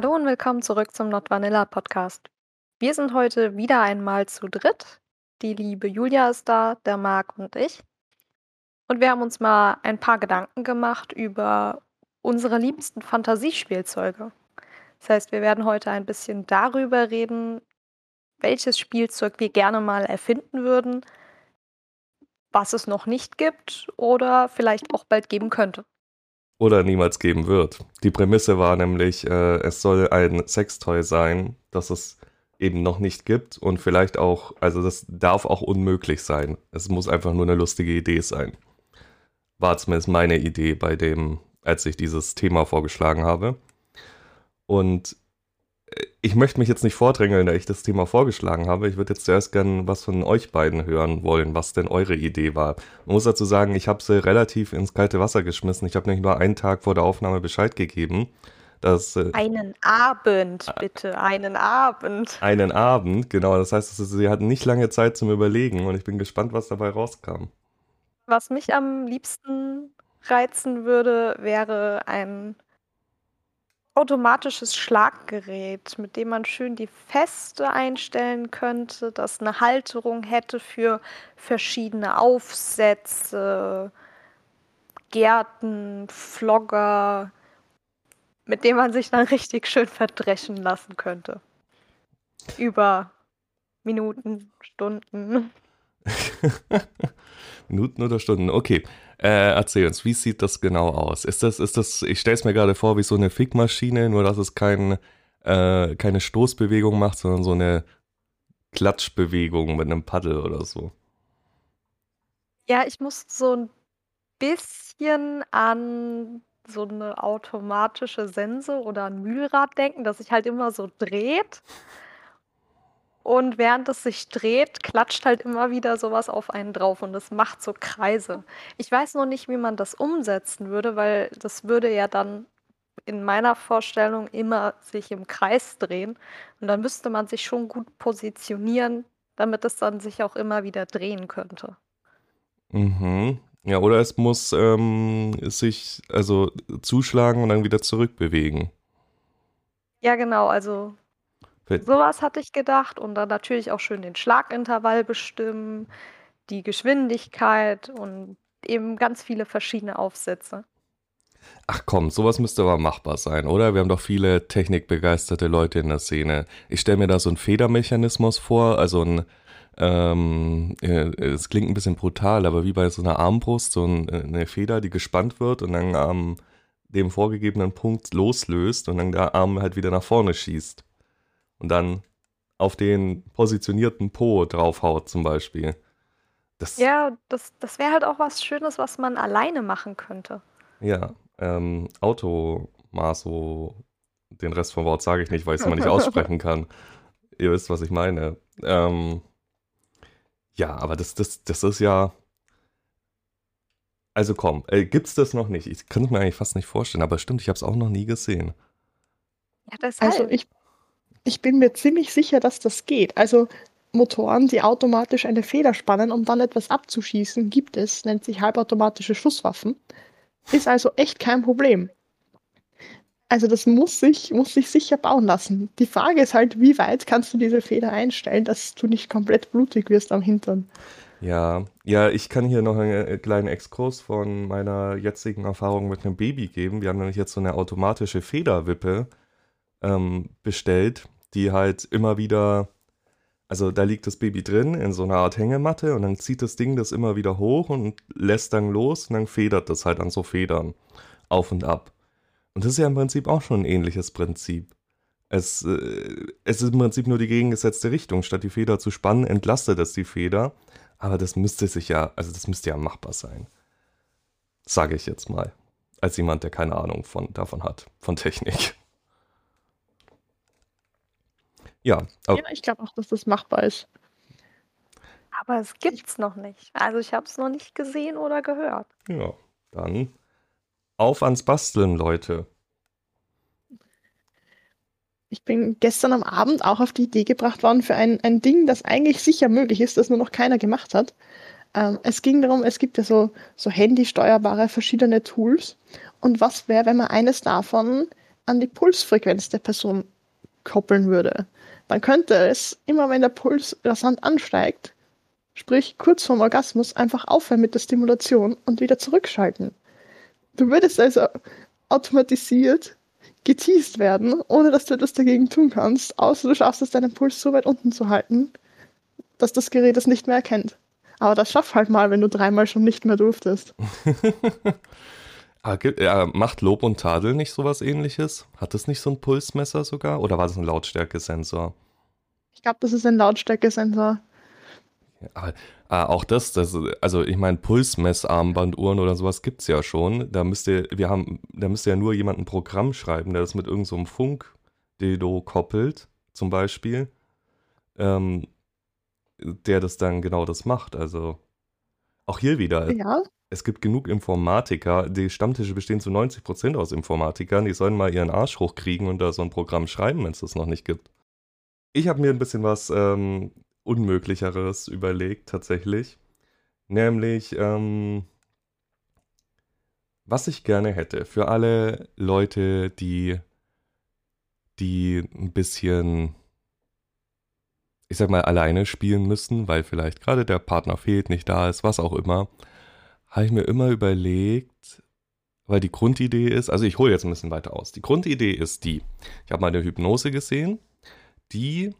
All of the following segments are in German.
Hallo und willkommen zurück zum Not Vanilla Podcast. Wir sind heute wieder einmal zu dritt. Die liebe Julia ist da, der Marc und ich. Und wir haben uns mal ein paar Gedanken gemacht über unsere liebsten Fantasiespielzeuge. Das heißt, wir werden heute ein bisschen darüber reden, welches Spielzeug wir gerne mal erfinden würden, was es noch nicht gibt oder vielleicht auch bald geben könnte. Oder niemals geben wird. Die Prämisse war nämlich, äh, es soll ein Sextoy sein, das es eben noch nicht gibt und vielleicht auch, also das darf auch unmöglich sein. Es muss einfach nur eine lustige Idee sein. War zumindest meine Idee bei dem, als ich dieses Thema vorgeschlagen habe. Und ich möchte mich jetzt nicht vordrängeln, da ich das Thema vorgeschlagen habe. Ich würde jetzt zuerst gerne was von euch beiden hören wollen, was denn eure Idee war. Man muss dazu sagen, ich habe sie relativ ins kalte Wasser geschmissen. Ich habe nämlich nur einen Tag vor der Aufnahme Bescheid gegeben. Dass, äh, einen Abend, bitte, einen Abend. Einen Abend, genau. Das heißt, sie hatten nicht lange Zeit zum Überlegen und ich bin gespannt, was dabei rauskam. Was mich am liebsten reizen würde, wäre ein automatisches Schlaggerät, mit dem man schön die Feste einstellen könnte, das eine Halterung hätte für verschiedene Aufsätze, Gärten, Flogger, mit dem man sich dann richtig schön verdreschen lassen könnte. Über Minuten, Stunden. Minuten oder Stunden, okay. Äh, erzähl uns, wie sieht das genau aus? Ist das, ist das, ich stelle es mir gerade vor wie so eine Fickmaschine, nur dass es kein, äh, keine Stoßbewegung macht, sondern so eine Klatschbewegung mit einem Paddel oder so. Ja, ich muss so ein bisschen an so eine automatische Sense oder ein Mühlrad denken, das sich halt immer so dreht. Und während es sich dreht, klatscht halt immer wieder sowas auf einen drauf und es macht so Kreise. Ich weiß noch nicht, wie man das umsetzen würde, weil das würde ja dann in meiner Vorstellung immer sich im Kreis drehen. Und dann müsste man sich schon gut positionieren, damit es dann sich auch immer wieder drehen könnte. Mhm. Ja, oder es muss ähm, sich also zuschlagen und dann wieder zurückbewegen. Ja, genau. Also Sowas hatte ich gedacht und dann natürlich auch schön den Schlagintervall bestimmen, die Geschwindigkeit und eben ganz viele verschiedene Aufsätze. Ach komm, sowas müsste aber machbar sein, oder? Wir haben doch viele technikbegeisterte Leute in der Szene. Ich stelle mir da so einen Federmechanismus vor, also ein, ähm, äh, es klingt ein bisschen brutal, aber wie bei so einer Armbrust, so äh, eine Feder, die gespannt wird und dann am dem vorgegebenen Punkt loslöst und dann der Arm halt wieder nach vorne schießt und dann auf den positionierten Po draufhaut zum Beispiel. Das, ja, das, das wäre halt auch was Schönes, was man alleine machen könnte. Ja, ähm, Automaso, den Rest vom Wort sage ich nicht, weil ich es immer nicht aussprechen kann. Ihr wisst, was ich meine. Ähm, ja, aber das, das, das ist ja. Also komm, äh, gibt's das noch nicht? Ich kann es mir eigentlich fast nicht vorstellen, aber stimmt, ich habe es auch noch nie gesehen. Ja, deshalb. Also ich ich bin mir ziemlich sicher, dass das geht. Also Motoren, die automatisch eine Feder spannen, um dann etwas abzuschießen, gibt es, nennt sich halbautomatische Schusswaffen. Ist also echt kein Problem. Also das muss sich, muss sich sicher bauen lassen. Die Frage ist halt, wie weit kannst du diese Feder einstellen, dass du nicht komplett blutig wirst am Hintern. Ja, ja, ich kann hier noch einen kleinen Exkurs von meiner jetzigen Erfahrung mit einem Baby geben. Wir haben nämlich jetzt so eine automatische Federwippe ähm, bestellt, die halt immer wieder, also da liegt das Baby drin in so einer Art Hängematte und dann zieht das Ding das immer wieder hoch und lässt dann los und dann federt das halt an so Federn auf und ab. Und das ist ja im Prinzip auch schon ein ähnliches Prinzip. Es, äh, es ist im Prinzip nur die gegengesetzte Richtung. Statt die Feder zu spannen, entlastet es die Feder. Aber das müsste sich ja, also das müsste ja machbar sein. Sage ich jetzt mal. Als jemand, der keine Ahnung von, davon hat, von Technik. Ja, ja ich glaube auch, dass das machbar ist. Aber es gibt es noch nicht. Also ich habe es noch nicht gesehen oder gehört. Ja, dann auf ans Basteln, Leute. Ich bin gestern am Abend auch auf die Idee gebracht worden für ein, ein Ding, das eigentlich sicher möglich ist, das nur noch keiner gemacht hat. Ähm, es ging darum, es gibt ja so, so handysteuerbare verschiedene Tools. Und was wäre, wenn man eines davon an die Pulsfrequenz der Person koppeln würde, dann könnte es, immer wenn der Puls rasant ansteigt, sprich kurz vorm Orgasmus, einfach aufhören mit der Stimulation und wieder zurückschalten. Du würdest also automatisiert geteased werden, ohne dass du etwas dagegen tun kannst, außer du schaffst es, deinen Puls so weit unten zu halten, dass das Gerät es nicht mehr erkennt. Aber das schaff halt mal, wenn du dreimal schon nicht mehr durftest. Ah, macht Lob und Tadel nicht sowas ähnliches? Hat es nicht so ein Pulsmesser sogar? Oder war das ein Lautstärkesensor? Ich glaube, das ist ein Lautstärkesensor. Ja, ah, auch das, das, also ich meine, Pulsmessarmbanduhren oder sowas gibt es ja schon. Da müsste, wir haben, da müsste ja nur jemand ein Programm schreiben, der das mit irgendeinem so Funk-Dildo koppelt, zum Beispiel. Ähm, der das dann genau das macht. Also auch hier wieder. Ja. Es gibt genug Informatiker. Die Stammtische bestehen zu 90 Prozent aus Informatikern. Die sollen mal ihren Arsch hochkriegen und da so ein Programm schreiben, wenn es das noch nicht gibt. Ich habe mir ein bisschen was ähm, Unmöglicheres überlegt, tatsächlich. Nämlich, ähm, was ich gerne hätte für alle Leute, die, die ein bisschen ich sag mal, alleine spielen müssen, weil vielleicht gerade der Partner fehlt, nicht da ist, was auch immer, habe ich mir immer überlegt, weil die Grundidee ist, also ich hole jetzt ein bisschen weiter aus. Die Grundidee ist die, ich habe mal eine Hypnose gesehen, die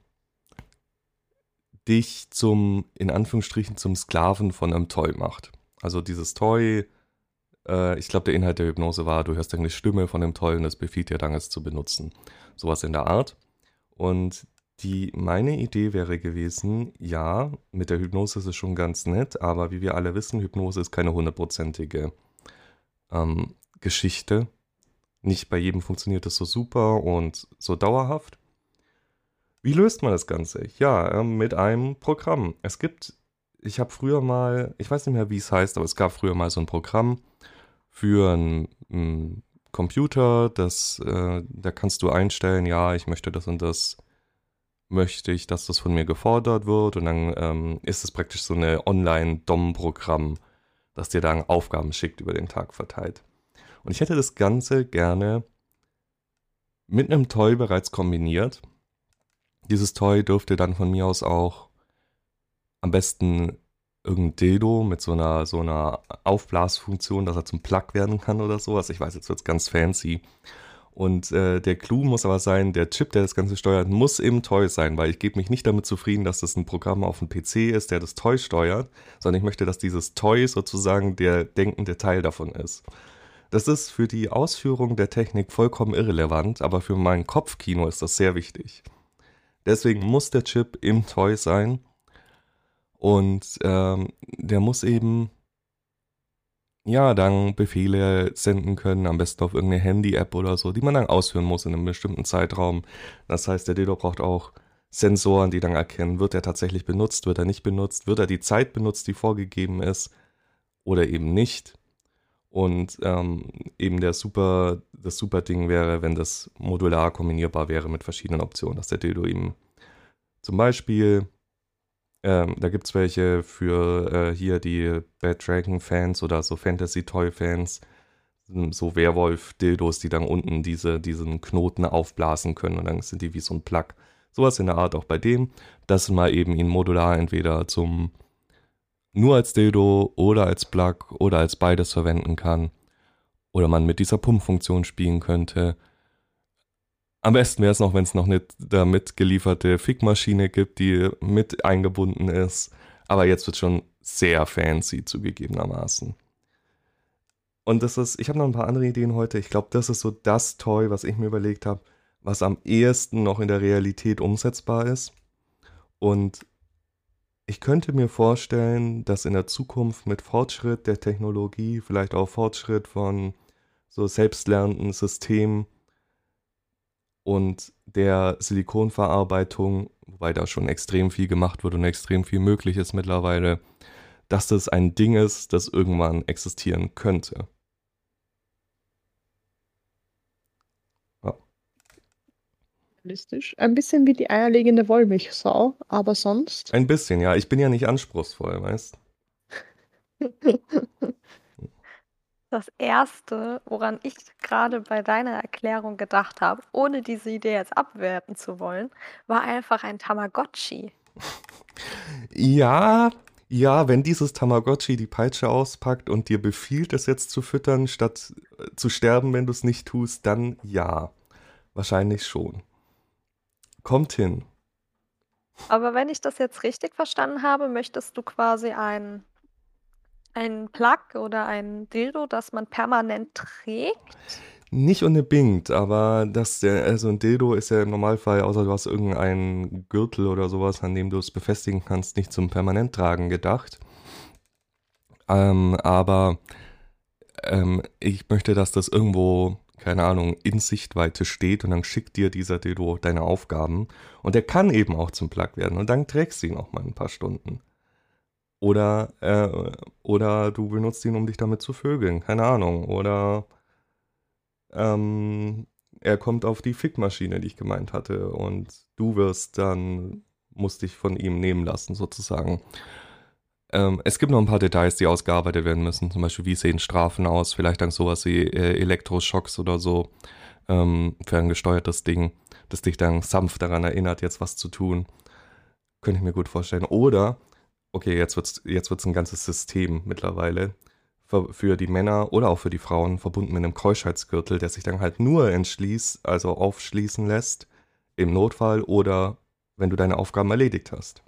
dich zum, in Anführungsstrichen, zum Sklaven von einem Toy macht. Also dieses Toy, äh, ich glaube, der Inhalt der Hypnose war, du hörst eine Stimme von dem Toy und das befiehlt dir dann, es zu benutzen. Sowas in der Art. Und die, meine Idee wäre gewesen, ja, mit der Hypnose ist es schon ganz nett, aber wie wir alle wissen, Hypnose ist keine hundertprozentige ähm, Geschichte. Nicht bei jedem funktioniert das so super und so dauerhaft. Wie löst man das Ganze? Ja, äh, mit einem Programm. Es gibt, ich habe früher mal, ich weiß nicht mehr, wie es heißt, aber es gab früher mal so ein Programm für einen Computer, das, äh, da kannst du einstellen, ja, ich möchte das und das möchte ich, dass das von mir gefordert wird und dann ähm, ist es praktisch so eine Online-DOM-Programm, das dir dann Aufgaben schickt über den Tag verteilt. Und ich hätte das Ganze gerne mit einem Toy bereits kombiniert. Dieses Toy dürfte dann von mir aus auch am besten irgendein Dildo mit so einer, so einer Aufblasfunktion, dass er zum Plug werden kann oder sowas. Ich weiß, jetzt wird es ganz fancy. Und äh, der Clou muss aber sein, der Chip, der das Ganze steuert, muss im Toy sein, weil ich gebe mich nicht damit zufrieden, dass das ein Programm auf dem PC ist, der das Toy steuert, sondern ich möchte, dass dieses Toy sozusagen der denkende Teil davon ist. Das ist für die Ausführung der Technik vollkommen irrelevant, aber für mein Kopfkino ist das sehr wichtig. Deswegen muss der Chip im Toy sein und ähm, der muss eben ja, dann Befehle senden können, am besten auf irgendeine Handy-App oder so, die man dann ausführen muss in einem bestimmten Zeitraum. Das heißt, der Dildo braucht auch Sensoren, die dann erkennen, wird er tatsächlich benutzt, wird er nicht benutzt, wird er die Zeit benutzt, die vorgegeben ist oder eben nicht. Und ähm, eben der super, das super Ding wäre, wenn das modular kombinierbar wäre mit verschiedenen Optionen, dass der Dildo eben zum Beispiel ähm, da gibt es welche für äh, hier die Bad Dragon-Fans oder so Fantasy-Toy-Fans, hm, so Werwolf-Dildos, die dann unten diese, diesen Knoten aufblasen können und dann sind die wie so ein Plug. Sowas in der Art auch bei dem, dass man eben ihn modular entweder zum nur als Dildo oder als Plug oder als beides verwenden kann. Oder man mit dieser Pumpfunktion spielen könnte. Am besten wäre es noch, wenn es noch eine damit gelieferte Fickmaschine gibt, die mit eingebunden ist. Aber jetzt wird schon sehr fancy zugegebenermaßen. Und das ist, ich habe noch ein paar andere Ideen heute. Ich glaube, das ist so das Toy, was ich mir überlegt habe, was am ehesten noch in der Realität umsetzbar ist. Und ich könnte mir vorstellen, dass in der Zukunft mit Fortschritt der Technologie, vielleicht auch Fortschritt von so selbstlernenden Systemen, und der Silikonverarbeitung, wobei da schon extrem viel gemacht wird und extrem viel möglich ist mittlerweile, dass das ein Ding ist, das irgendwann existieren könnte. Ein bisschen wie die eierlegende Wollmilchsau, aber sonst. Ein bisschen, ja. Ich bin ja nicht anspruchsvoll, weißt Das Erste, woran ich gerade bei deiner Erklärung gedacht habe, ohne diese Idee jetzt abwerten zu wollen, war einfach ein Tamagotchi. Ja, ja, wenn dieses Tamagotchi die Peitsche auspackt und dir befiehlt, es jetzt zu füttern, statt äh, zu sterben, wenn du es nicht tust, dann ja. Wahrscheinlich schon. Kommt hin. Aber wenn ich das jetzt richtig verstanden habe, möchtest du quasi ein, ein Plug oder ein Dildo, das man permanent trägt? Nicht unbedingt, aber das, also ein Dildo ist ja im Normalfall, außer du hast irgendeinen Gürtel oder sowas, an dem du es befestigen kannst, nicht zum Permanenttragen gedacht. Ähm, aber ähm, ich möchte, dass das irgendwo keine Ahnung, in Sichtweite steht und dann schickt dir dieser Dildo deine Aufgaben. Und der kann eben auch zum Plug werden und dann trägst du ihn auch mal ein paar Stunden. Oder, äh, oder du benutzt ihn, um dich damit zu vögeln, keine Ahnung. Oder ähm, er kommt auf die Fickmaschine, die ich gemeint hatte, und du wirst dann, musst dich von ihm nehmen lassen, sozusagen. Ähm, es gibt noch ein paar Details, die ausgearbeitet werden müssen. Zum Beispiel, wie sehen Strafen aus? Vielleicht dann sowas wie äh, Elektroschocks oder so ähm, für ein gesteuertes Ding, das dich dann sanft daran erinnert, jetzt was zu tun. Könnte ich mir gut vorstellen. Oder, okay, jetzt wird es jetzt wird's ein ganzes System mittlerweile für, die Männer oder auch für die Frauen verbunden mit einem Keuschheitsgürtel, der sich dann halt nur entschließt, also aufschließen lässt im Notfall oder wenn du deine Aufgaben erledigt hast.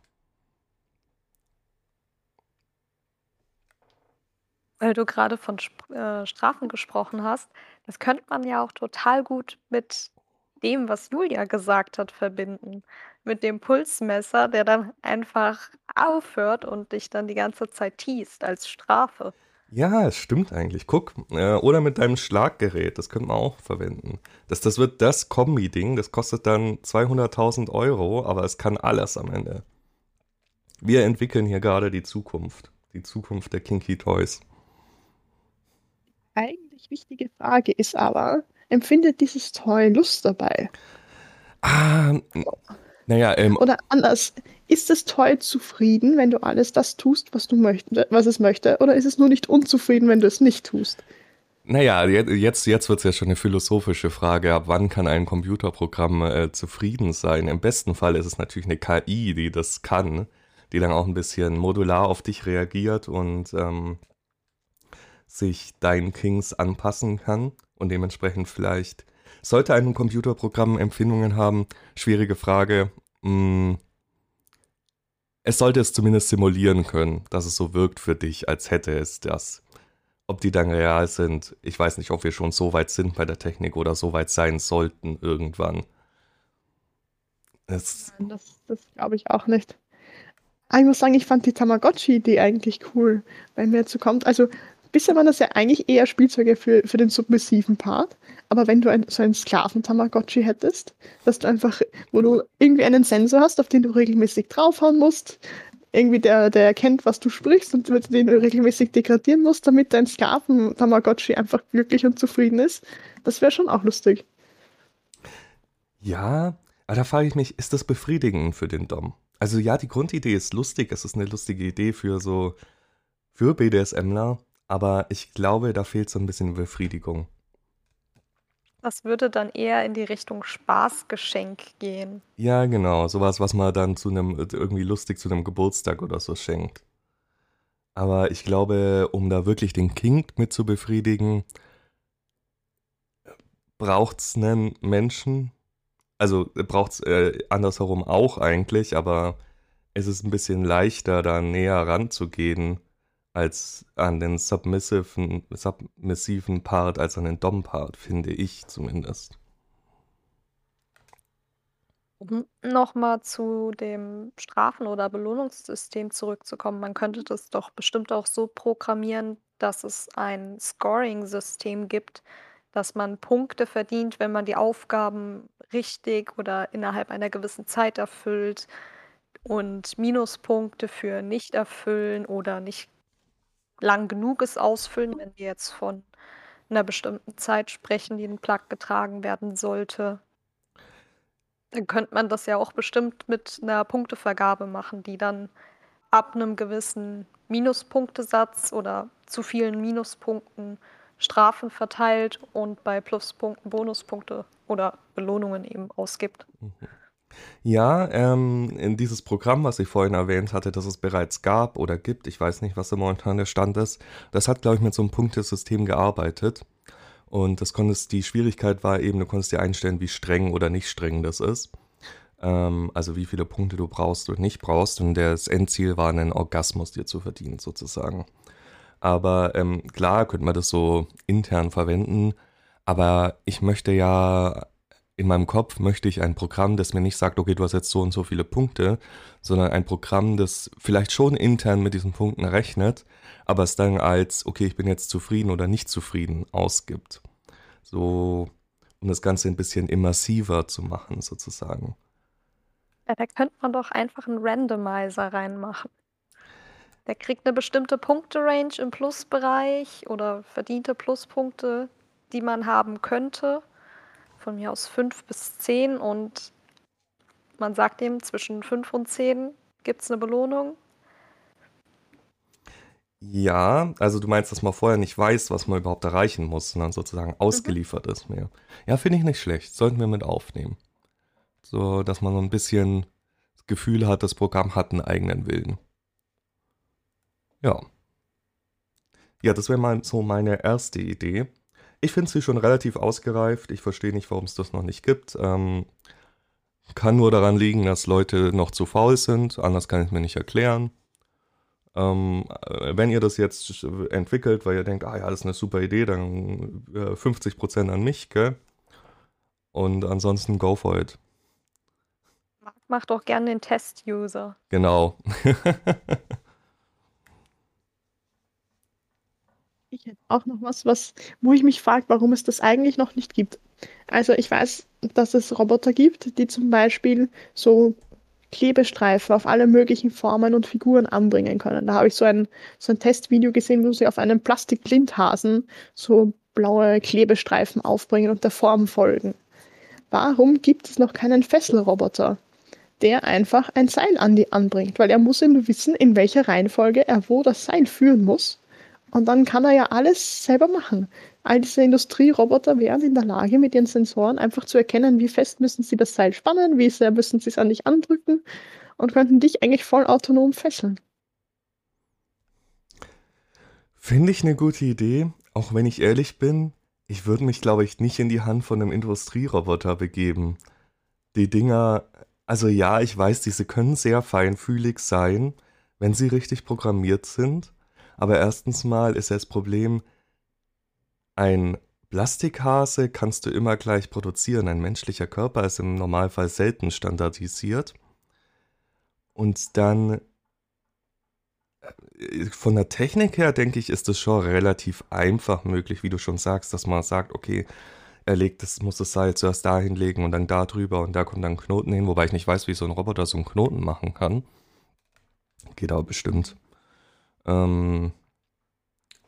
Weil du gerade von Sp äh, Strafen gesprochen hast, das könnte man ja auch total gut mit dem, was Julia gesagt hat, verbinden. Mit dem Pulsmesser, der dann einfach aufhört und dich dann die ganze Zeit teast als Strafe. Ja, es stimmt eigentlich. Guck, äh, oder mit deinem Schlaggerät, das könnte man auch verwenden. Das, das wird das Kombi-Ding, das kostet dann 200.000 Euro, aber es kann alles am Ende. Wir entwickeln hier gerade die Zukunft. Die Zukunft der Kinky Toys eigentlich wichtige Frage ist aber, empfindet dieses Toy Lust dabei? Ah, naja, ähm, Oder anders, ist das Toy zufrieden, wenn du alles das tust, was du möchtest, was es möchte? Oder ist es nur nicht unzufrieden, wenn du es nicht tust? Naja, jetzt, jetzt wird es ja schon eine philosophische Frage. Ab wann kann ein Computerprogramm äh, zufrieden sein? Im besten Fall ist es natürlich eine KI, die das kann, die dann auch ein bisschen modular auf dich reagiert und ähm, sich deinen Kings anpassen kann und dementsprechend vielleicht sollte ein Computerprogramm Empfindungen haben. Schwierige Frage. Hm, es sollte es zumindest simulieren können, dass es so wirkt für dich, als hätte es das. Ob die dann real sind, ich weiß nicht, ob wir schon so weit sind bei der Technik oder so weit sein sollten irgendwann. Das, das, das glaube ich auch nicht. Ich muss sagen, ich fand die Tamagotchi-Idee eigentlich cool, wenn mir dazu kommt. Also Bisher waren das ja eigentlich eher Spielzeuge für, für den submissiven Part. Aber wenn du ein, so einen Sklaven-Tamagotchi hättest, dass du einfach, wo du irgendwie einen Sensor hast, auf den du regelmäßig draufhauen musst, irgendwie der, der erkennt, was du sprichst und den du regelmäßig degradieren musst, damit dein Sklaven-Tamagotchi einfach glücklich und zufrieden ist, das wäre schon auch lustig. Ja, aber da frage ich mich, ist das befriedigend für den Dom? Also ja, die Grundidee ist lustig, es ist eine lustige Idee für so, für BDSMler, aber ich glaube, da fehlt so ein bisschen Befriedigung. Das würde dann eher in die Richtung Spaßgeschenk gehen. Ja, genau. Sowas, was man dann zu einem, irgendwie lustig zu einem Geburtstag oder so schenkt. Aber ich glaube, um da wirklich den King mit zu befriedigen, braucht es einen Menschen. Also braucht es äh, andersherum auch eigentlich, aber es ist ein bisschen leichter, da näher ranzugehen als an den submissiven, submissiven Part, als an den Dom-Part, finde ich zumindest. Um nochmal zu dem Strafen- oder Belohnungssystem zurückzukommen, man könnte das doch bestimmt auch so programmieren, dass es ein Scoring-System gibt, dass man Punkte verdient, wenn man die Aufgaben richtig oder innerhalb einer gewissen Zeit erfüllt und Minuspunkte für nicht erfüllen oder nicht lang genug ist, ausfüllen, wenn wir jetzt von einer bestimmten Zeit sprechen, die in Plug getragen werden sollte. Dann könnte man das ja auch bestimmt mit einer Punktevergabe machen, die dann ab einem gewissen Minuspunktesatz oder zu vielen Minuspunkten Strafen verteilt und bei Pluspunkten Bonuspunkte oder Belohnungen eben ausgibt. Mhm. Ja, ähm, in dieses Programm, was ich vorhin erwähnt hatte, das es bereits gab oder gibt, ich weiß nicht, was da momentan der Stand ist, das hat, glaube ich, mit so einem Punktesystem gearbeitet. Und das konntest, die Schwierigkeit war eben, du konntest dir einstellen, wie streng oder nicht streng das ist. Ähm, also wie viele Punkte du brauchst oder nicht brauchst. Und das Endziel war, einen Orgasmus dir zu verdienen, sozusagen. Aber ähm, klar könnte man das so intern verwenden. Aber ich möchte ja, in meinem Kopf möchte ich ein Programm, das mir nicht sagt, okay, du hast jetzt so und so viele Punkte, sondern ein Programm, das vielleicht schon intern mit diesen Punkten rechnet, aber es dann als, okay, ich bin jetzt zufrieden oder nicht zufrieden ausgibt. So, um das Ganze ein bisschen immersiver zu machen, sozusagen. Ja, da könnte man doch einfach einen Randomizer reinmachen. Der kriegt eine bestimmte Punkte-Range im Plusbereich oder verdiente Pluspunkte, die man haben könnte. Von mir aus 5 bis 10 und man sagt ihm, zwischen 5 und 10 gibt es eine Belohnung. Ja, also du meinst, dass man vorher nicht weiß, was man überhaupt erreichen muss, sondern sozusagen mhm. ausgeliefert mhm. ist mehr. Ja, finde ich nicht schlecht. Sollten wir mit aufnehmen. So, dass man so ein bisschen das Gefühl hat, das Programm hat einen eigenen Willen. Ja. Ja, das wäre mal so meine erste Idee. Ich finde sie schon relativ ausgereift. Ich verstehe nicht, warum es das noch nicht gibt. Ähm, kann nur daran liegen, dass Leute noch zu faul sind. Anders kann ich mir nicht erklären. Ähm, äh, wenn ihr das jetzt entwickelt, weil ihr denkt, ah ja, das ist eine super Idee, dann äh, 50% an mich, gell? Und ansonsten go for it. Mach doch gerne den Test-User. Genau. ich hätte auch noch was, was, wo ich mich frage, warum es das eigentlich noch nicht gibt. Also ich weiß, dass es Roboter gibt, die zum Beispiel so Klebestreifen auf alle möglichen Formen und Figuren anbringen können. Da habe ich so ein, so ein Testvideo gesehen, wo sie auf einem Plastikblindhasen so blaue Klebestreifen aufbringen und der Form folgen. Warum gibt es noch keinen Fesselroboter? der einfach ein Seil an die anbringt, weil er muss nur wissen, in welcher Reihenfolge er wo das Seil führen muss. Und dann kann er ja alles selber machen. All diese Industrieroboter wären in der Lage, mit ihren Sensoren einfach zu erkennen, wie fest müssen sie das Seil spannen, wie sehr müssen sie es an dich andrücken und könnten dich eigentlich voll autonom fesseln. Finde ich eine gute Idee, auch wenn ich ehrlich bin, ich würde mich, glaube ich, nicht in die Hand von einem Industrieroboter begeben. Die Dinger also ja, ich weiß, diese können sehr feinfühlig sein, wenn sie richtig programmiert sind. Aber erstens mal ist ja das Problem, ein Plastikhase kannst du immer gleich produzieren. Ein menschlicher Körper ist im Normalfall selten standardisiert. Und dann äh, von der Technik her denke ich, ist es schon relativ einfach möglich, wie du schon sagst, dass man sagt, okay, er legt das, muss das Seil zuerst dahin legen und dann da drüber und da kommt dann ein Knoten hin, wobei ich nicht weiß, wie so ein Roboter so einen Knoten machen kann. Geht aber bestimmt. Ähm,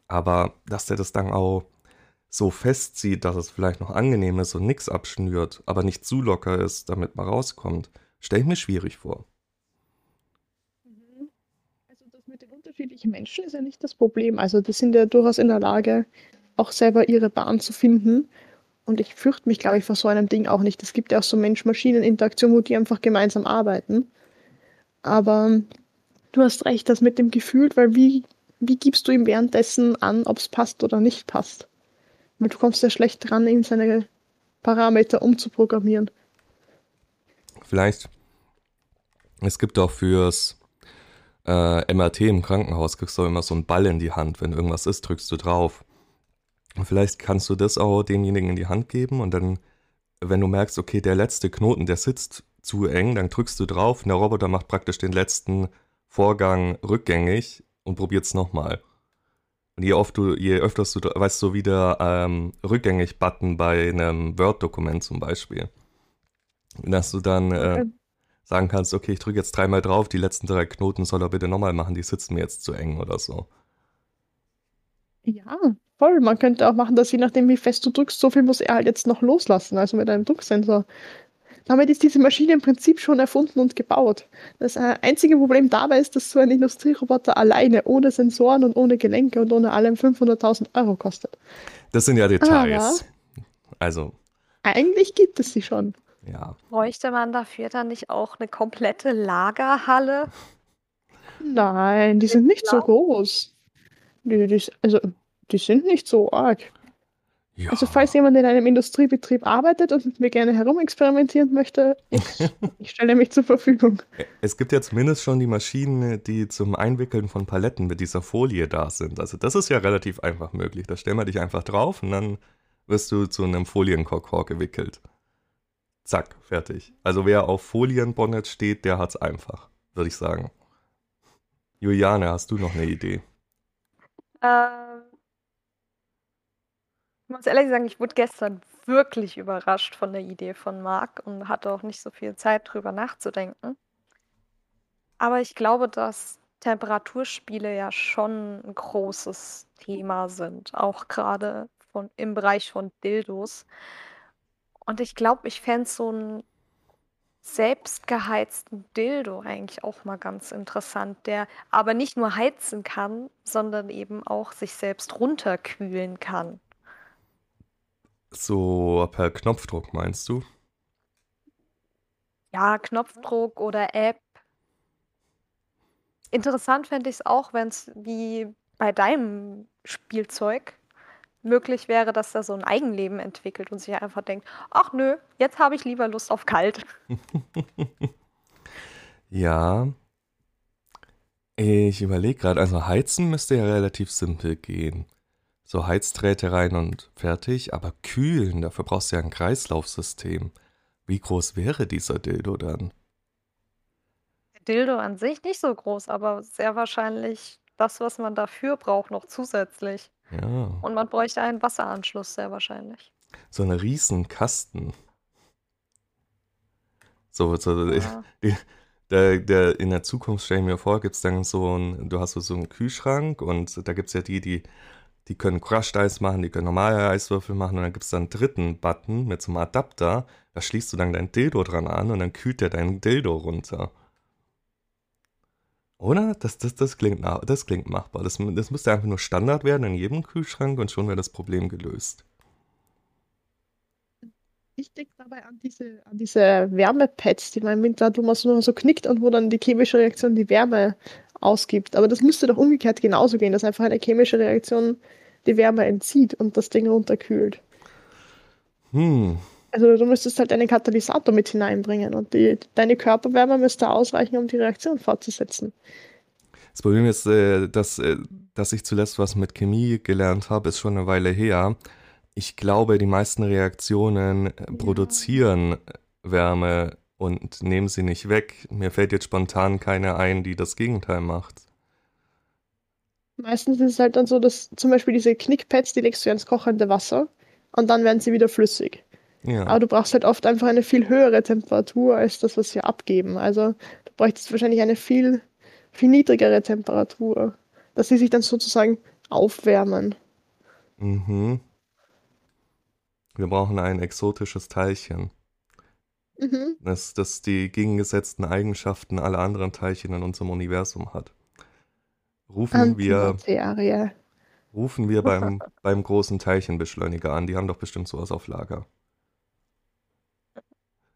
aber dass der das dann auch so festzieht, dass es vielleicht noch angenehm ist und nichts abschnürt, aber nicht zu locker ist, damit man rauskommt, stelle ich mir schwierig vor. Mhm. Also das mit den unterschiedlichen Menschen ist ja nicht das Problem. Also die sind ja durchaus in der Lage, auch selber ihre Bahn zu finden. Und ich fürchte mich, glaube ich, vor so einem Ding auch nicht. Es gibt ja auch so Mensch-Maschinen-Interaktion, wo die einfach gemeinsam arbeiten. Aber du hast recht, das mit dem Gefühl, weil wie, wie gibst du ihm währenddessen an, ob es passt oder nicht passt? Weil du kommst ja schlecht dran, ihm seine Parameter umzuprogrammieren. Vielleicht. Es gibt auch fürs äh, MRT im Krankenhaus, kriegst du immer so einen Ball in die Hand. Wenn irgendwas ist, drückst du drauf. Vielleicht kannst du das auch demjenigen in die Hand geben und dann, wenn du merkst, okay, der letzte Knoten, der sitzt zu eng, dann drückst du drauf und der Roboter macht praktisch den letzten Vorgang rückgängig und probiert es nochmal. Und je, oft du, je öfters du, weißt du, wie der ähm, Rückgängig-Button bei einem Word-Dokument zum Beispiel. Dass du dann äh, sagen kannst, okay, ich drücke jetzt dreimal drauf, die letzten drei Knoten soll er bitte nochmal machen, die sitzen mir jetzt zu eng oder so. Ja, voll. Man könnte auch machen, dass je nachdem, wie fest du drückst, so viel muss er halt jetzt noch loslassen, also mit einem Drucksensor. Damit ist diese Maschine im Prinzip schon erfunden und gebaut. Das äh, einzige Problem dabei ist, dass so ein Industrieroboter alleine, ohne Sensoren und ohne Gelenke und ohne allem 500.000 Euro kostet. Das sind ja Details. Aber also. Eigentlich gibt es sie schon. Ja. Bräuchte man dafür dann nicht auch eine komplette Lagerhalle? Nein, die sind nicht so groß. Die, die, also, die sind nicht so arg. Ja. Also falls jemand in einem Industriebetrieb arbeitet und mit mir gerne herumexperimentieren möchte, ich, ich, stelle mich zur Verfügung. Es gibt ja zumindest schon die Maschinen, die zum Einwickeln von Paletten mit dieser Folie da sind. Also das ist ja relativ einfach möglich. Da stellen wir dich einfach drauf und dann wirst du zu einem Folienkorkor gewickelt. Zack, fertig. Also wer auf Folienbonnet steht, der hat's einfach, würde ich sagen. Juliane, hast du noch eine Idee? Ähm, muss ehrlich sagen, ich wurde gestern wirklich überrascht von der Idee von Marc und hatte auch nicht so viel Zeit drüber nachzudenken. Aber ich glaube, dass Temperaturspiele ja schon ein großes Thema sind, auch gerade im Bereich von Dildos. Und ich glaube, ich fände so einen selbstgeheizten Dildo eigentlich auch mal ganz interessant, der aber nicht nur heizen kann, sondern eben auch sich selbst runterkühlen kann. So per Knopfdruck meinst du? Ja, Knopfdruck oder App. Interessant fände ich es auch, wenn es wie bei deinem Spielzeug möglich wäre, dass er so ein Eigenleben entwickelt und sich einfach denkt, ach nö, jetzt habe ich lieber Lust auf kalt. ja. Ich überlege gerade, also heizen müsste ja relativ simpel gehen so Heizdrähte rein und fertig, aber kühlen, dafür brauchst du ja ein Kreislaufsystem. Wie groß wäre dieser Dildo dann? Der Dildo an sich nicht so groß, aber sehr wahrscheinlich das, was man dafür braucht, noch zusätzlich. Ja. Und man bräuchte einen Wasseranschluss, sehr wahrscheinlich. So eine riesen Kasten. So, so ja. die, der, der, in der Zukunft stelle ich mir vor, gibt es dann so ein, du hast so einen Kühlschrank und da gibt es ja die, die die können Crushed Eis machen, die können normale Eiswürfel machen und dann gibt es dann einen dritten Button mit so einem Adapter. Da schließt du dann dein Dildo dran an und dann kühlt der dein Dildo runter. Oder? Das, das, das, klingt, das klingt machbar. Das, das müsste einfach nur Standard werden in jedem Kühlschrank und schon wäre das Problem gelöst. Ich denke dabei an diese, an diese Wärmepads, die man im Winter wo man so knickt und wo dann die chemische Reaktion die Wärme ausgibt. Aber das müsste doch umgekehrt genauso gehen, dass einfach eine chemische Reaktion die Wärme entzieht und das Ding runterkühlt. Hm. Also du müsstest halt einen Katalysator mit hineinbringen und die, deine Körperwärme müsste ausreichen, um die Reaktion fortzusetzen. Das Problem ist, äh, dass, äh, dass ich zuletzt was mit Chemie gelernt habe, ist schon eine Weile her. Ich glaube, die meisten Reaktionen ja. produzieren Wärme und nehmen sie nicht weg. Mir fällt jetzt spontan keine ein, die das Gegenteil macht. Meistens ist es halt dann so, dass zum Beispiel diese Knickpads, die legst du ins kochende Wasser und dann werden sie wieder flüssig. Ja. Aber du brauchst halt oft einfach eine viel höhere Temperatur als das, was sie abgeben. Also du bräuchtest wahrscheinlich eine viel, viel niedrigere Temperatur, dass sie sich dann sozusagen aufwärmen. Mhm. Wir brauchen ein exotisches Teilchen. Mhm. Das, das die gegengesetzten Eigenschaften aller anderen Teilchen in unserem Universum hat. Rufen wir, rufen wir beim, beim großen Teilchenbeschleuniger an. Die haben doch bestimmt sowas auf Lager.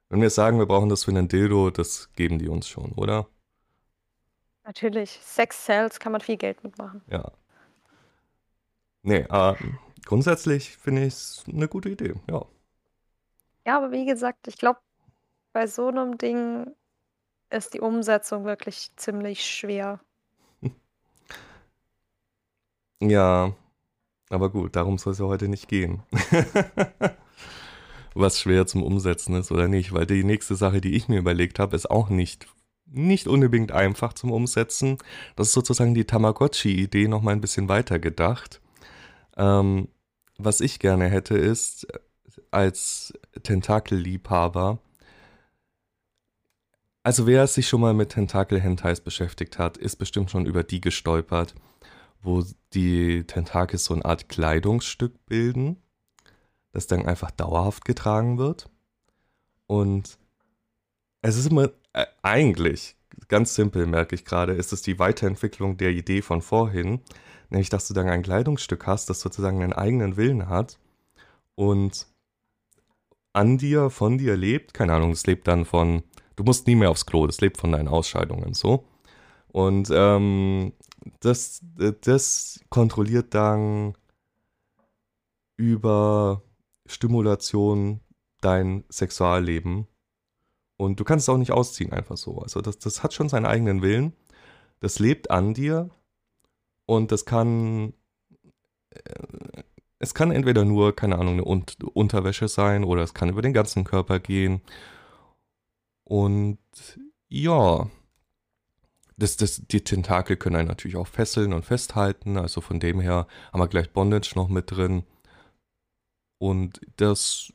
Wenn wir sagen, wir brauchen das für einen Dildo, das geben die uns schon, oder? Natürlich. Sex Cells kann man viel Geld mitmachen. Ja. Nee, äh, grundsätzlich finde ich es eine gute Idee, ja. Ja, aber wie gesagt, ich glaube, bei so einem Ding ist die Umsetzung wirklich ziemlich schwer. Ja, aber gut, darum soll es ja heute nicht gehen. Was schwer zum Umsetzen ist oder nicht, weil die nächste Sache, die ich mir überlegt habe, ist auch nicht, nicht unbedingt einfach zum Umsetzen. Das ist sozusagen die Tamagotchi-Idee nochmal ein bisschen weiter gedacht. Ähm, was ich gerne hätte, ist als Tentakelliebhaber also wer sich schon mal mit Tentakel-Hentais beschäftigt hat, ist bestimmt schon über die gestolpert, wo die Tentakel so eine Art Kleidungsstück bilden, das dann einfach dauerhaft getragen wird. Und es ist immer, äh, eigentlich ganz simpel, merke ich gerade, ist es die Weiterentwicklung der Idee von vorhin. Nämlich, dass du dann ein Kleidungsstück hast, das sozusagen einen eigenen Willen hat und an dir, von dir lebt. Keine Ahnung, es lebt dann von, du musst nie mehr aufs Klo, das lebt von deinen Ausscheidungen so. Und ähm, das, das kontrolliert dann über Stimulation dein Sexualleben. Und du kannst es auch nicht ausziehen, einfach so. Also das, das hat schon seinen eigenen Willen. Das lebt an dir. Und das kann. Äh, es kann entweder nur, keine Ahnung, eine Unterwäsche sein oder es kann über den ganzen Körper gehen. Und ja, das, das, die Tentakel können einen natürlich auch fesseln und festhalten. Also von dem her haben wir gleich Bondage noch mit drin. Und das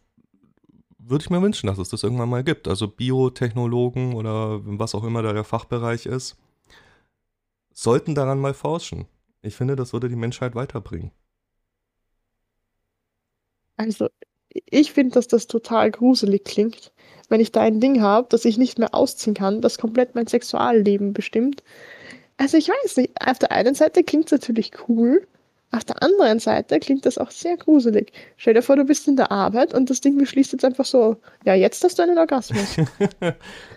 würde ich mir wünschen, dass es das irgendwann mal gibt. Also Biotechnologen oder was auch immer da der Fachbereich ist, sollten daran mal forschen. Ich finde, das würde die Menschheit weiterbringen. Also, ich finde, dass das total gruselig klingt, wenn ich da ein Ding habe, das ich nicht mehr ausziehen kann, das komplett mein Sexualleben bestimmt. Also, ich weiß nicht, auf der einen Seite klingt es natürlich cool, auf der anderen Seite klingt das auch sehr gruselig. Stell dir vor, du bist in der Arbeit und das Ding beschließt jetzt einfach so, ja, jetzt hast du einen Orgasmus.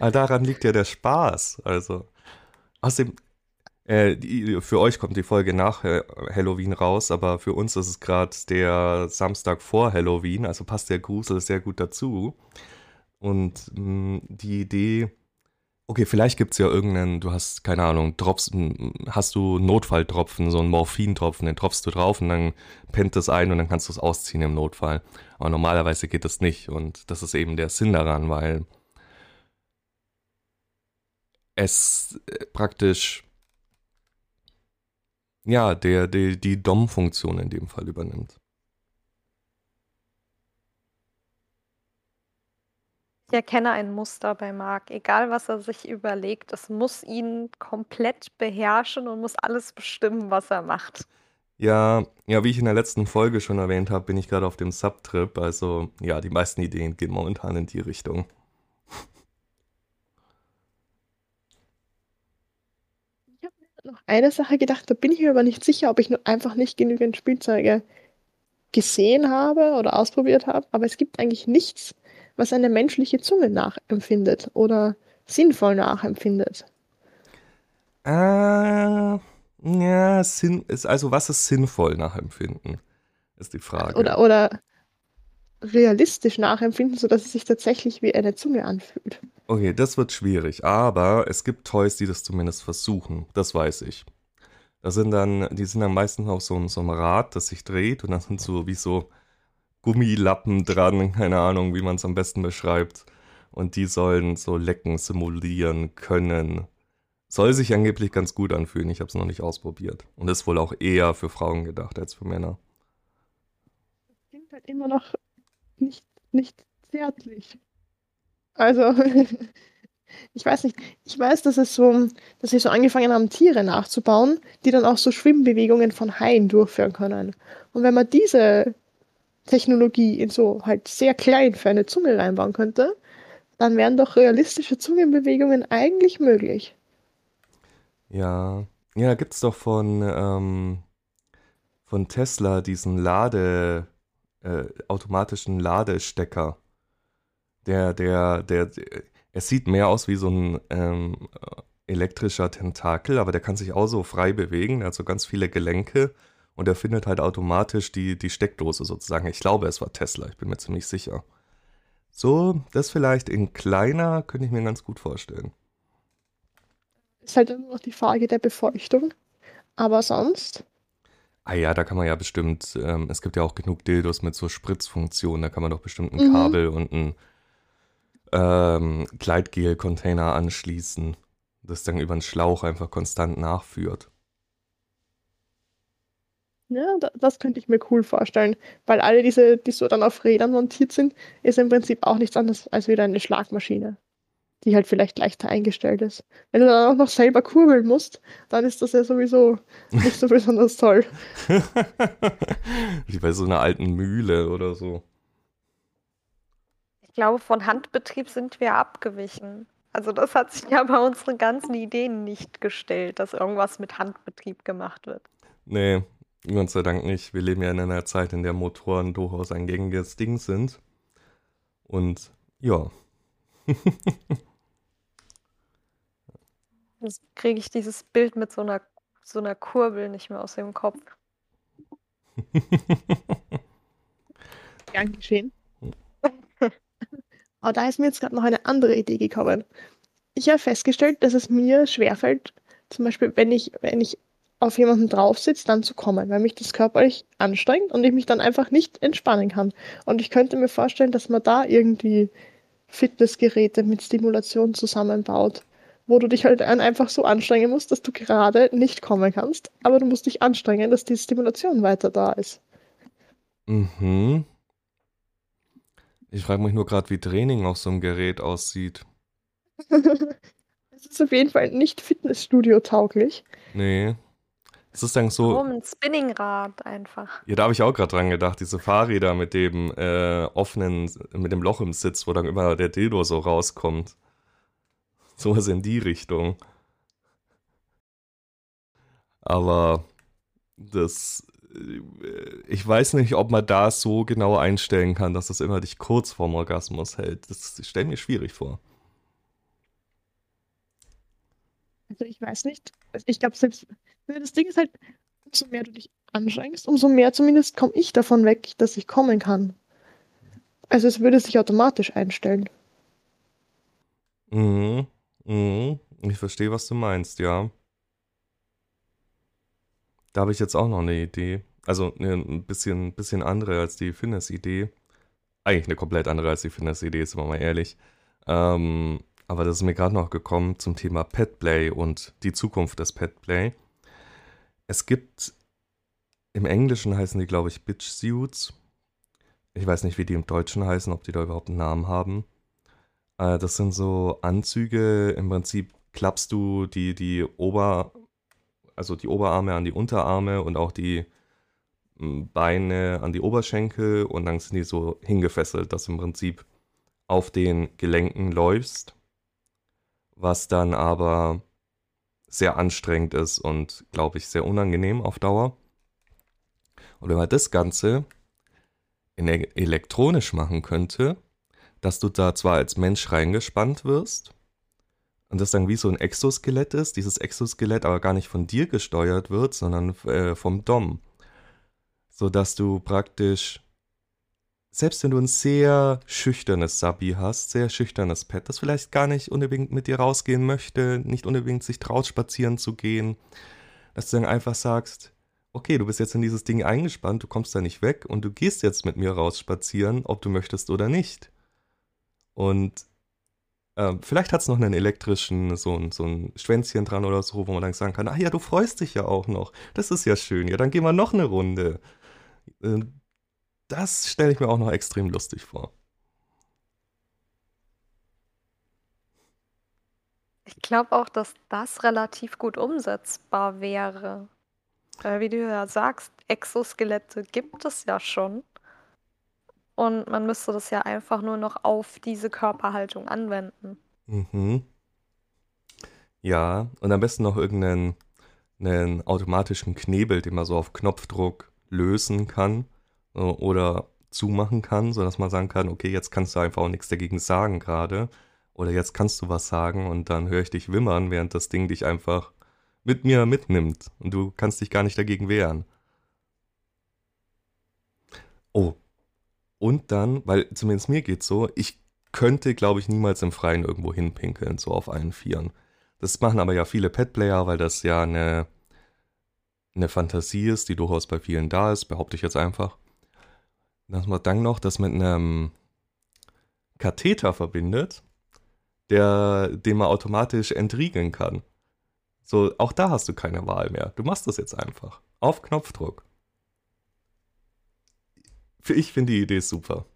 Aber daran liegt ja der Spaß. Also, außerdem, äh, die, für euch kommt die Folge nach Halloween raus, aber für uns ist es gerade der Samstag vor Halloween, also passt der Grusel sehr gut dazu. Und mh, mm, die Idee, okay, vielleicht gibt es ja irgendeinen, du hast, keine Ahnung, Drops, hast du Notfalltropfen, so einen Morphintropfen, den tropfst du drauf und dann pennt es ein und dann kannst du es ausziehen im Notfall. Aber normalerweise geht das nicht und das ist eben der Sinn daran, weil es äh, praktisch ja, der, der die DOM-Funktion in dem Fall übernimmt. Ich erkenne ein Muster bei Marc. Egal, was er sich überlegt, es muss ihn komplett beherrschen und muss alles bestimmen, was er macht. Ja, ja, wie ich in der letzten Folge schon erwähnt habe, bin ich gerade auf dem Subtrip. Also ja, die meisten Ideen gehen momentan in die Richtung. Noch eine Sache gedacht, da bin ich mir aber nicht sicher, ob ich nur einfach nicht genügend Spielzeuge gesehen habe oder ausprobiert habe. Aber es gibt eigentlich nichts, was eine menschliche Zunge nachempfindet oder sinnvoll nachempfindet. Äh, ja, Sinn, ist also was ist sinnvoll nachempfinden, ist die Frage. Oder, oder realistisch nachempfinden, sodass es sich tatsächlich wie eine Zunge anfühlt. Okay, das wird schwierig, aber es gibt Toys, die das zumindest versuchen. Das weiß ich. Das sind dann, die sind dann meistens auf so, so einem Rad, das sich dreht und dann sind so wie so Gummilappen dran, keine Ahnung, wie man es am besten beschreibt. Und die sollen so Lecken simulieren können. Soll sich angeblich ganz gut anfühlen. Ich habe es noch nicht ausprobiert. Und ist wohl auch eher für Frauen gedacht als für Männer. Das klingt halt immer noch nicht, nicht zärtlich. Also, ich weiß nicht. Ich weiß, dass es so, dass sie so angefangen haben, Tiere nachzubauen, die dann auch so Schwimmbewegungen von Haien durchführen können. Und wenn man diese Technologie in so halt sehr klein für eine Zunge reinbauen könnte, dann wären doch realistische Zungenbewegungen eigentlich möglich. Ja, ja, gibt's doch von, ähm, von Tesla diesen Lade, äh, automatischen Ladestecker. Der, der, der, der, er sieht mehr aus wie so ein ähm, elektrischer Tentakel, aber der kann sich auch so frei bewegen, er hat so ganz viele Gelenke und er findet halt automatisch die, die Steckdose sozusagen. Ich glaube, es war Tesla, ich bin mir ziemlich sicher. So, das vielleicht in kleiner könnte ich mir ganz gut vorstellen. Ist halt immer noch die Frage der Befeuchtung. Aber sonst Ah ja, da kann man ja bestimmt, ähm, es gibt ja auch genug Dildos mit so Spritzfunktion, da kann man doch bestimmt ein mhm. Kabel und ein ähm, Gleitgel-Container anschließen, das dann über einen Schlauch einfach konstant nachführt. Ja, das könnte ich mir cool vorstellen, weil alle diese, die so dann auf Rädern montiert sind, ist im Prinzip auch nichts anderes als wieder eine Schlagmaschine die halt vielleicht leichter eingestellt ist. Wenn du dann auch noch selber kurbeln musst, dann ist das ja sowieso nicht so besonders toll. Wie bei so einer alten Mühle oder so. Ich glaube, von Handbetrieb sind wir abgewichen. Also das hat sich ja bei unseren ganzen Ideen nicht gestellt, dass irgendwas mit Handbetrieb gemacht wird. Nee, Gott sei Dank nicht. Wir leben ja in einer Zeit, in der Motoren durchaus ein gängiges Ding sind. Und ja. Jetzt kriege ich dieses Bild mit so einer, so einer Kurbel nicht mehr aus dem Kopf. Gern geschehen. Aber da ist mir jetzt gerade noch eine andere Idee gekommen. Ich habe festgestellt, dass es mir schwerfällt, zum Beispiel, wenn ich, wenn ich auf jemanden drauf sitze, dann zu kommen, weil mich das körperlich anstrengt und ich mich dann einfach nicht entspannen kann. Und ich könnte mir vorstellen, dass man da irgendwie Fitnessgeräte mit Stimulation zusammenbaut, wo du dich halt einfach so anstrengen musst, dass du gerade nicht kommen kannst, aber du musst dich anstrengen, dass die Stimulation weiter da ist. Mhm. Ich frage mich nur gerade, wie Training auf so einem Gerät aussieht. Es ist auf jeden Fall nicht Fitnessstudio-tauglich. Nee. Es ist dann so. Warum ein Spinningrad einfach? Ja, da habe ich auch gerade dran gedacht. Diese Fahrräder mit dem äh, offenen, mit dem Loch im Sitz, wo dann immer der Dildo so rauskommt. Sowas in die Richtung. Aber das. Ich weiß nicht, ob man da so genau einstellen kann, dass das immer dich kurz vorm Orgasmus hält. Das stelle mir schwierig vor. Also ich weiß nicht. Ich glaube, selbst das Ding ist halt, umso mehr du dich anstrengst, umso mehr zumindest komme ich davon weg, dass ich kommen kann. Also es würde sich automatisch einstellen. Mhm. Mhm. Ich verstehe, was du meinst, ja. Da habe ich jetzt auch noch eine Idee. Also eine, ein bisschen, bisschen andere als die Fitness-Idee. Eigentlich eine komplett andere als die Fitness-Idee, sind wir mal ehrlich. Ähm, aber das ist mir gerade noch gekommen zum Thema Petplay und die Zukunft des Petplay. Es gibt im Englischen heißen die, glaube ich, Bitch Suits. Ich weiß nicht, wie die im Deutschen heißen, ob die da überhaupt einen Namen haben. Äh, das sind so Anzüge, im Prinzip klappst du die, die Ober, also die Oberarme an die Unterarme und auch die hm, Beine an die Oberschenkel und dann sind die so hingefesselt, dass im Prinzip auf den Gelenken läufst, was dann aber sehr anstrengend ist und, glaube ich, sehr unangenehm auf Dauer. Und wenn man das Ganze e-, elektronisch machen könnte, dass du da zwar als Mensch reingespannt wirst und das dann wie so ein Exoskelett ist, dieses Exoskelett aber gar nicht von dir gesteuert wird, sondern äh, vom DOM. Sodass du praktisch selbst wenn du ein sehr schüchternes Sabi hast, sehr schüchternes Pet, das vielleicht gar nicht unbedingt mit dir rausgehen möchte, nicht unbedingt sich traut, spazieren zu gehen, dass du dann einfach sagst, okay, du bist jetzt in dieses Ding eingespannt, du kommst da nicht weg und du gehst jetzt mit mir raus spazieren, ob du möchtest oder nicht. Und äh, vielleicht hat es noch einen elektrischen, so ein, so ein Schwänzchen dran oder so, wo man dann sagen kann, ah ja, du freust dich ja auch noch. Das ist ja schön. Ja, dann gehen wir noch eine Runde. Äh, das stelle ich mir auch noch extrem lustig vor. Ich glaube auch, dass das relativ gut umsetzbar wäre. Weil, wie du ja sagst, Exoskelette gibt es ja schon. Und man müsste das ja einfach nur noch auf diese Körperhaltung anwenden. Mhm. Ja, und am besten noch irgendeinen einen automatischen Knebel, den man so auf Knopfdruck lösen kann. Äh, oder zumachen kann, sodass man sagen kann, okay, jetzt kannst du einfach auch nichts dagegen sagen gerade. Oder jetzt kannst du was sagen und dann höre ich dich wimmern, während das Ding dich einfach mit mir mitnimmt und du kannst dich gar nicht dagegen wehren. Oh. Und dann, weil zumindest mir geht's so, ich könnte, glaube ich, niemals im Freien irgendwo hinpinkeln, so auf allen Vieren. Das machen aber ja viele Petplayer, weil das ja eine, eine Fantasie ist, die durchaus bei vielen da ist, behaupte ich jetzt einfach dass man dann noch das mit einem Katheter verbindet, der, den man automatisch entriegeln kann. So, auch da hast du keine Wahl mehr. Du machst das jetzt einfach. Auf Knopfdruck. Ich finde die Idee super.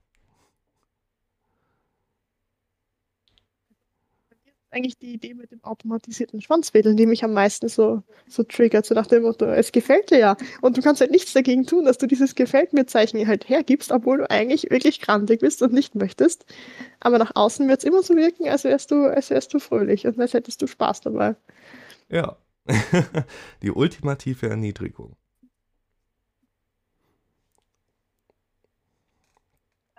eigentlich die Idee mit dem automatisierten Schwanzwedeln, die mich am meisten so, so triggert, so nach dem Motto, es gefällt dir ja. Und du kannst halt nichts dagegen tun, dass du dieses Gefällt mir Zeichen halt hergibst, obwohl du eigentlich wirklich krantig bist und nicht möchtest. Aber nach außen wird es immer so wirken, als wärst du, als wärst du fröhlich und als hättest du Spaß dabei. Ja. die ultimative Erniedrigung.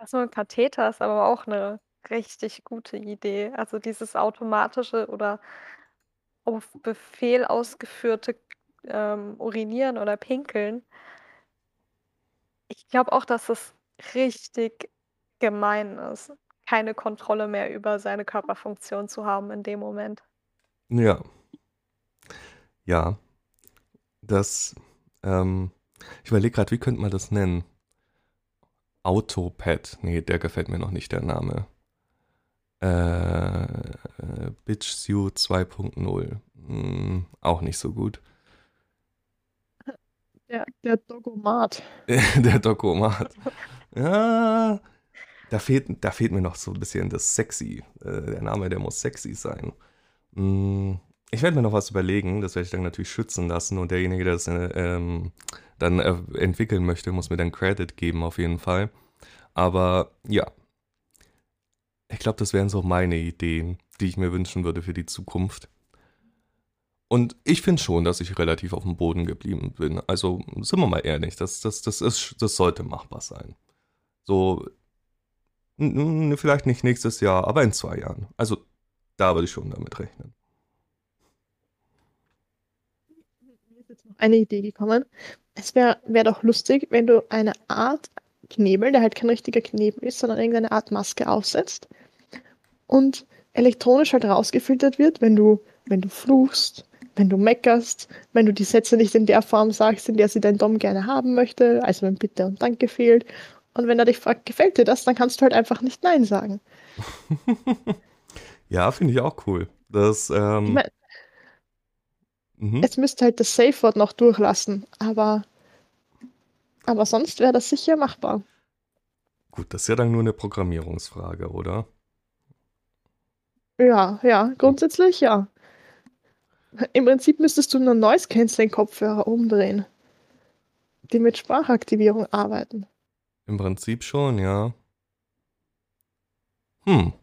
So ein Katheter ist aber auch eine richtig gute Idee. Also dieses automatische oder auf Befehl ausgeführte ähm, Urinieren oder Pinkeln. Ich glaube auch, dass es richtig gemein ist, keine Kontrolle mehr über seine Körperfunktion zu haben in dem Moment. Ja. Ja. Das, ähm, ich überlege gerade, wie könnte man das nennen? Autopad. Nee, der gefällt mir noch nicht, der Name. Äh, Bitch Suit 2.0. Hm, auch nicht so gut. Der, der Dogomat. der Dogomat. Ja, da fehlt, da fehlt mir noch so ein bisschen das Sexy. Äh, der Name, der muss sexy sein. Hm, ich werde mir noch was überlegen, das werde ich dann natürlich schützen lassen und derjenige, der das äh, ähm, dann äh, entwickeln möchte, muss mir dann Credit geben auf jeden Fall. Aber ja, ich glaube, das wären so meine Ideen, die ich mir wünschen würde für die Zukunft. Und ich finde schon, dass ich relativ auf dem Boden geblieben bin. Also sind wir mal ehrlich, das, das, das, ist, das sollte machbar sein. So, vielleicht nicht nächstes Jahr, aber in zwei Jahren. Also da würde ich schon damit rechnen. Mir ist jetzt noch eine Idee gekommen. Es wäre wär doch lustig, wenn du eine Art Knebel, der halt kein richtiger Knebel ist, sondern irgendeine Art Maske aufsetzt und elektronisch halt rausgefiltert wird, wenn du, wenn du fluchst, wenn du meckerst, wenn du die Sätze nicht in der Form sagst, in der sie dein Dom gerne haben möchte, also wenn Bitte und Danke fehlt. Und wenn er dich fragt, gefällt dir das, dann kannst du halt einfach nicht Nein sagen. ja, finde ich auch cool. Das, ähm, ich mein, mhm. Es müsste halt das Safe-Wort noch durchlassen, aber aber sonst wäre das sicher machbar. Gut, das ist ja dann nur eine Programmierungsfrage, oder? Ja, ja, grundsätzlich ja. Im Prinzip müsstest du nur Noise Canceling Kopfhörer umdrehen, die mit Sprachaktivierung arbeiten. Im Prinzip schon, ja. Hm.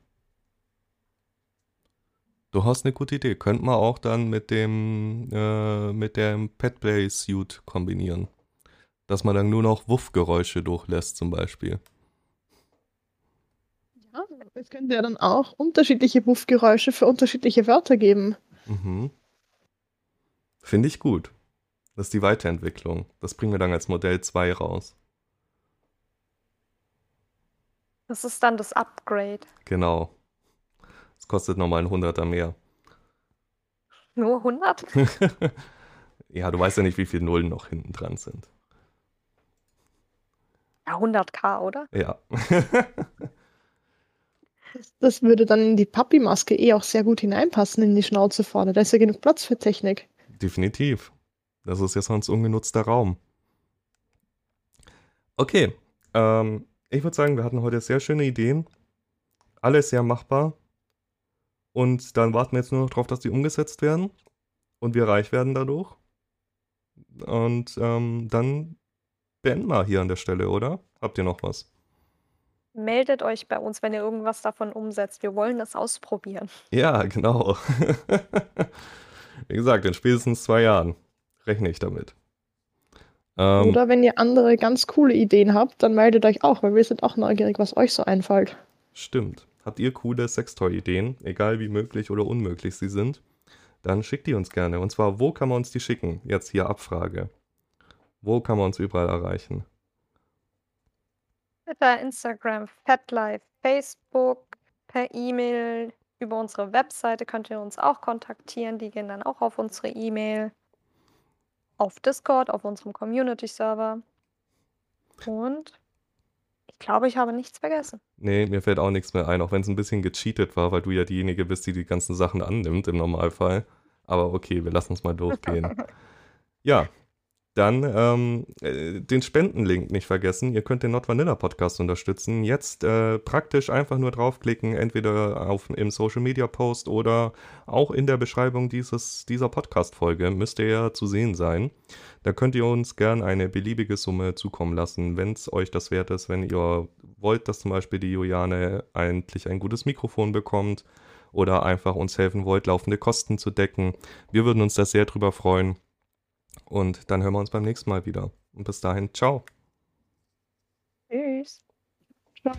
Du hast eine gute Idee. Könnte man auch dann mit dem äh, mit dem Petplay Suit kombinieren dass man dann nur noch Wuffgeräusche durchlässt zum Beispiel. Ja, es könnte ja dann auch unterschiedliche Wuffgeräusche für unterschiedliche Wörter geben. Mhm. Finde ich gut. Das ist die Weiterentwicklung. Das bringen wir dann als Modell 2 raus. Das ist dann das Upgrade. Genau. Das kostet nochmal ein Hunderter mehr. Nur 100? ja, du weißt ja nicht, wie viele Nullen noch hinten dran sind. Ja, 100k, oder? Ja. das, würde dann in die Papi-Maske eh auch sehr gut hineinpassen in die Schnauze vorne. Da ist ja genug Platz für Technik. Definitiv. Das ist ja sonst ungenutzter Raum. Okay. Ähm, ich würde sagen, wir hatten heute sehr schöne Ideen. Alles sehr machbar. Und dann warten wir jetzt nur noch darauf, dass die umgesetzt werden. Und wir reich werden dadurch. Und ähm, dann beenden wir hier an der Stelle, oder? Habt ihr noch was? Meldet euch bei uns, wenn ihr irgendwas davon umsetzt. Wir wollen das ausprobieren. Ja, genau. Wie gesagt, in spätestens zwei Jahren rechne ich damit. Ähm, Oder wenn ihr andere ganz coole Ideen habt, dann meldet euch auch, weil wir sind auch neugierig, was euch so einfällt. Stimmt. Habt ihr coole Sextoy-Ideen, egal wie möglich oder unmöglich sie sind, dann schickt die uns gerne. Und zwar, wo kann man uns die schicken? Jetzt hier Abfrage. Wo kann man uns überall erreichen? Twitter, Instagram, FatLife, Facebook, per E-Mail, über unsere Webseite könnt ihr uns auch kontaktieren. Die gehen dann auch auf unsere E-Mail, auf Discord, auf unserem Community-Server. Und ich glaube, ich habe nichts vergessen. Nee, mir fällt auch nichts mehr ein, auch wenn es ein bisschen gecheatet war, weil du ja diejenige bist, die die ganzen Sachen annimmt im Normalfall. Aber okay, wir lassen es mal durchgehen. ja, Dann ähm, äh, den Spendenlink nicht vergessen. Ihr könnt den Not Vanilla Podcast unterstützen. Jetzt äh, praktisch einfach nur draufklicken, entweder auf, im Social Media Post oder auch in der Beschreibung dieses, dieser Podcast-Folge müsste ja zu sehen sein. Da könnt ihr uns gern eine beliebige Summe zukommen lassen, wenn es euch das wert ist, wenn ihr wollt, dass zum Beispiel die Juliane endlich ein gutes Mikrofon bekommt oder einfach uns helfen wollt, laufende Kosten zu decken. Wir würden uns da sehr drüber freuen. Und dann hören wir uns beim nächsten Mal wieder. Und bis dahin, ciao. Tschüss. Ciao.